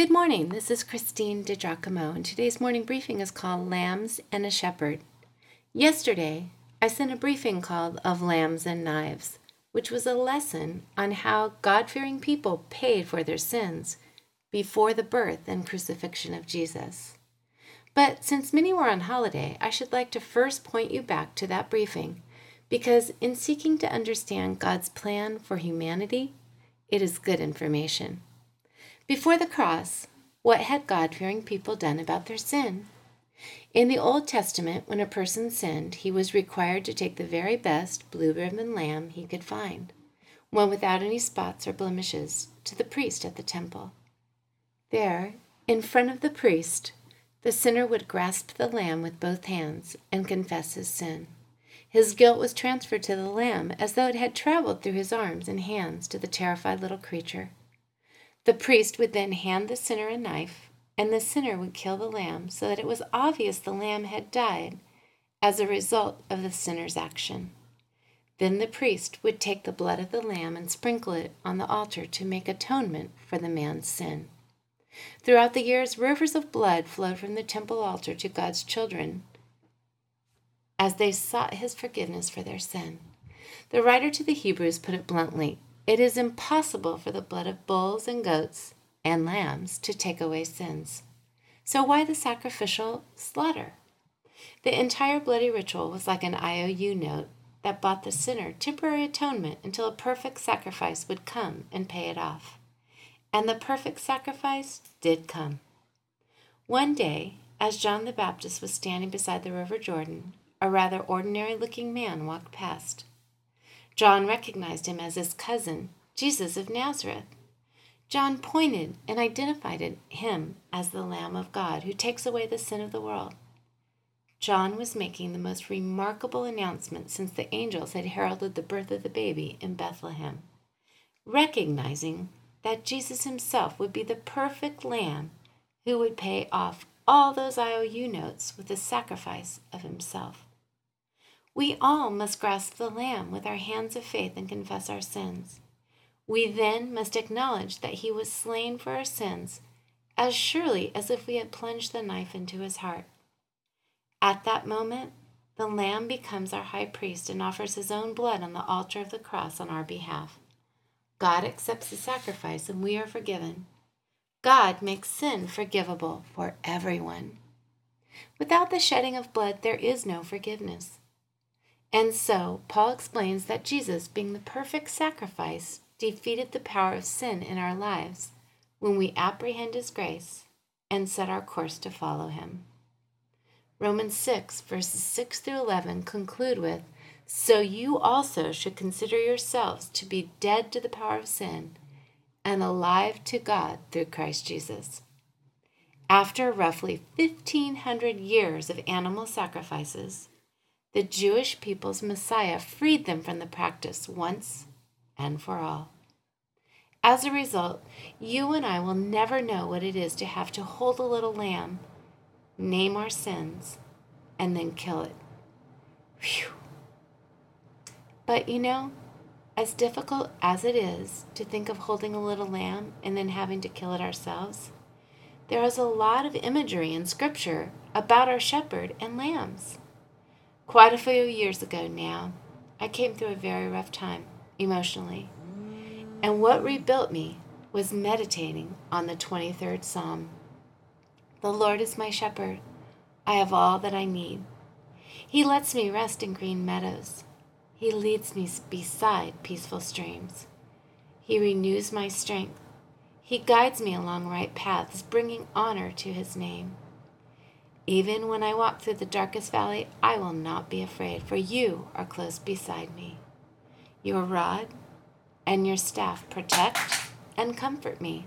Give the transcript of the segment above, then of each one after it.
Good morning. This is Christine DiGiacomo, and today's morning briefing is called Lambs and a Shepherd. Yesterday, I sent a briefing called Of Lambs and Knives, which was a lesson on how God fearing people paid for their sins before the birth and crucifixion of Jesus. But since many were on holiday, I should like to first point you back to that briefing, because in seeking to understand God's plan for humanity, it is good information. Before the cross, what had God fearing people done about their sin? In the Old Testament, when a person sinned, he was required to take the very best blue ribbon lamb he could find, one without any spots or blemishes, to the priest at the temple. There, in front of the priest, the sinner would grasp the lamb with both hands and confess his sin. His guilt was transferred to the lamb as though it had traveled through his arms and hands to the terrified little creature. The priest would then hand the sinner a knife, and the sinner would kill the lamb so that it was obvious the lamb had died as a result of the sinner's action. Then the priest would take the blood of the lamb and sprinkle it on the altar to make atonement for the man's sin. Throughout the years, rivers of blood flowed from the temple altar to God's children as they sought his forgiveness for their sin. The writer to the Hebrews put it bluntly it is impossible for the blood of bulls and goats and lambs to take away sins. So, why the sacrificial slaughter? The entire bloody ritual was like an IOU note that bought the sinner temporary atonement until a perfect sacrifice would come and pay it off. And the perfect sacrifice did come. One day, as John the Baptist was standing beside the River Jordan, a rather ordinary looking man walked past. John recognized him as his cousin, Jesus of Nazareth. John pointed and identified him as the Lamb of God who takes away the sin of the world. John was making the most remarkable announcement since the angels had heralded the birth of the baby in Bethlehem, recognizing that Jesus himself would be the perfect lamb who would pay off all those IOU notes with the sacrifice of himself. We all must grasp the Lamb with our hands of faith and confess our sins. We then must acknowledge that he was slain for our sins as surely as if we had plunged the knife into his heart. At that moment, the Lamb becomes our high priest and offers his own blood on the altar of the cross on our behalf. God accepts the sacrifice and we are forgiven. God makes sin forgivable for everyone. Without the shedding of blood, there is no forgiveness. And so, Paul explains that Jesus, being the perfect sacrifice, defeated the power of sin in our lives when we apprehend his grace and set our course to follow him. Romans 6, verses 6 through 11 conclude with So you also should consider yourselves to be dead to the power of sin and alive to God through Christ Jesus. After roughly 1,500 years of animal sacrifices, the Jewish people's Messiah freed them from the practice once and for all. As a result, you and I will never know what it is to have to hold a little lamb, name our sins, and then kill it. Whew. But you know, as difficult as it is to think of holding a little lamb and then having to kill it ourselves, there is a lot of imagery in Scripture about our shepherd and lambs. Quite a few years ago now, I came through a very rough time emotionally. And what rebuilt me was meditating on the 23rd Psalm. The Lord is my shepherd. I have all that I need. He lets me rest in green meadows. He leads me beside peaceful streams. He renews my strength. He guides me along right paths, bringing honor to his name. Even when I walk through the darkest valley, I will not be afraid, for you are close beside me. Your rod and your staff protect and comfort me.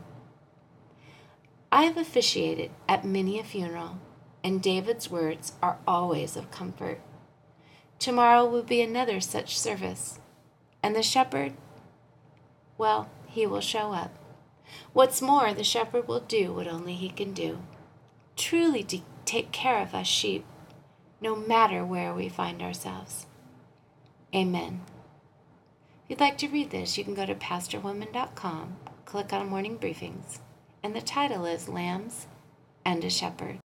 I have officiated at many a funeral, and David's words are always of comfort. Tomorrow will be another such service, and the shepherd, well, he will show up. What's more, the shepherd will do what only he can do truly de- take care of us sheep, no matter where we find ourselves. Amen. If you'd like to read this, you can go to pastorwoman.com, click on Morning Briefings, and the title is Lambs and a Shepherd.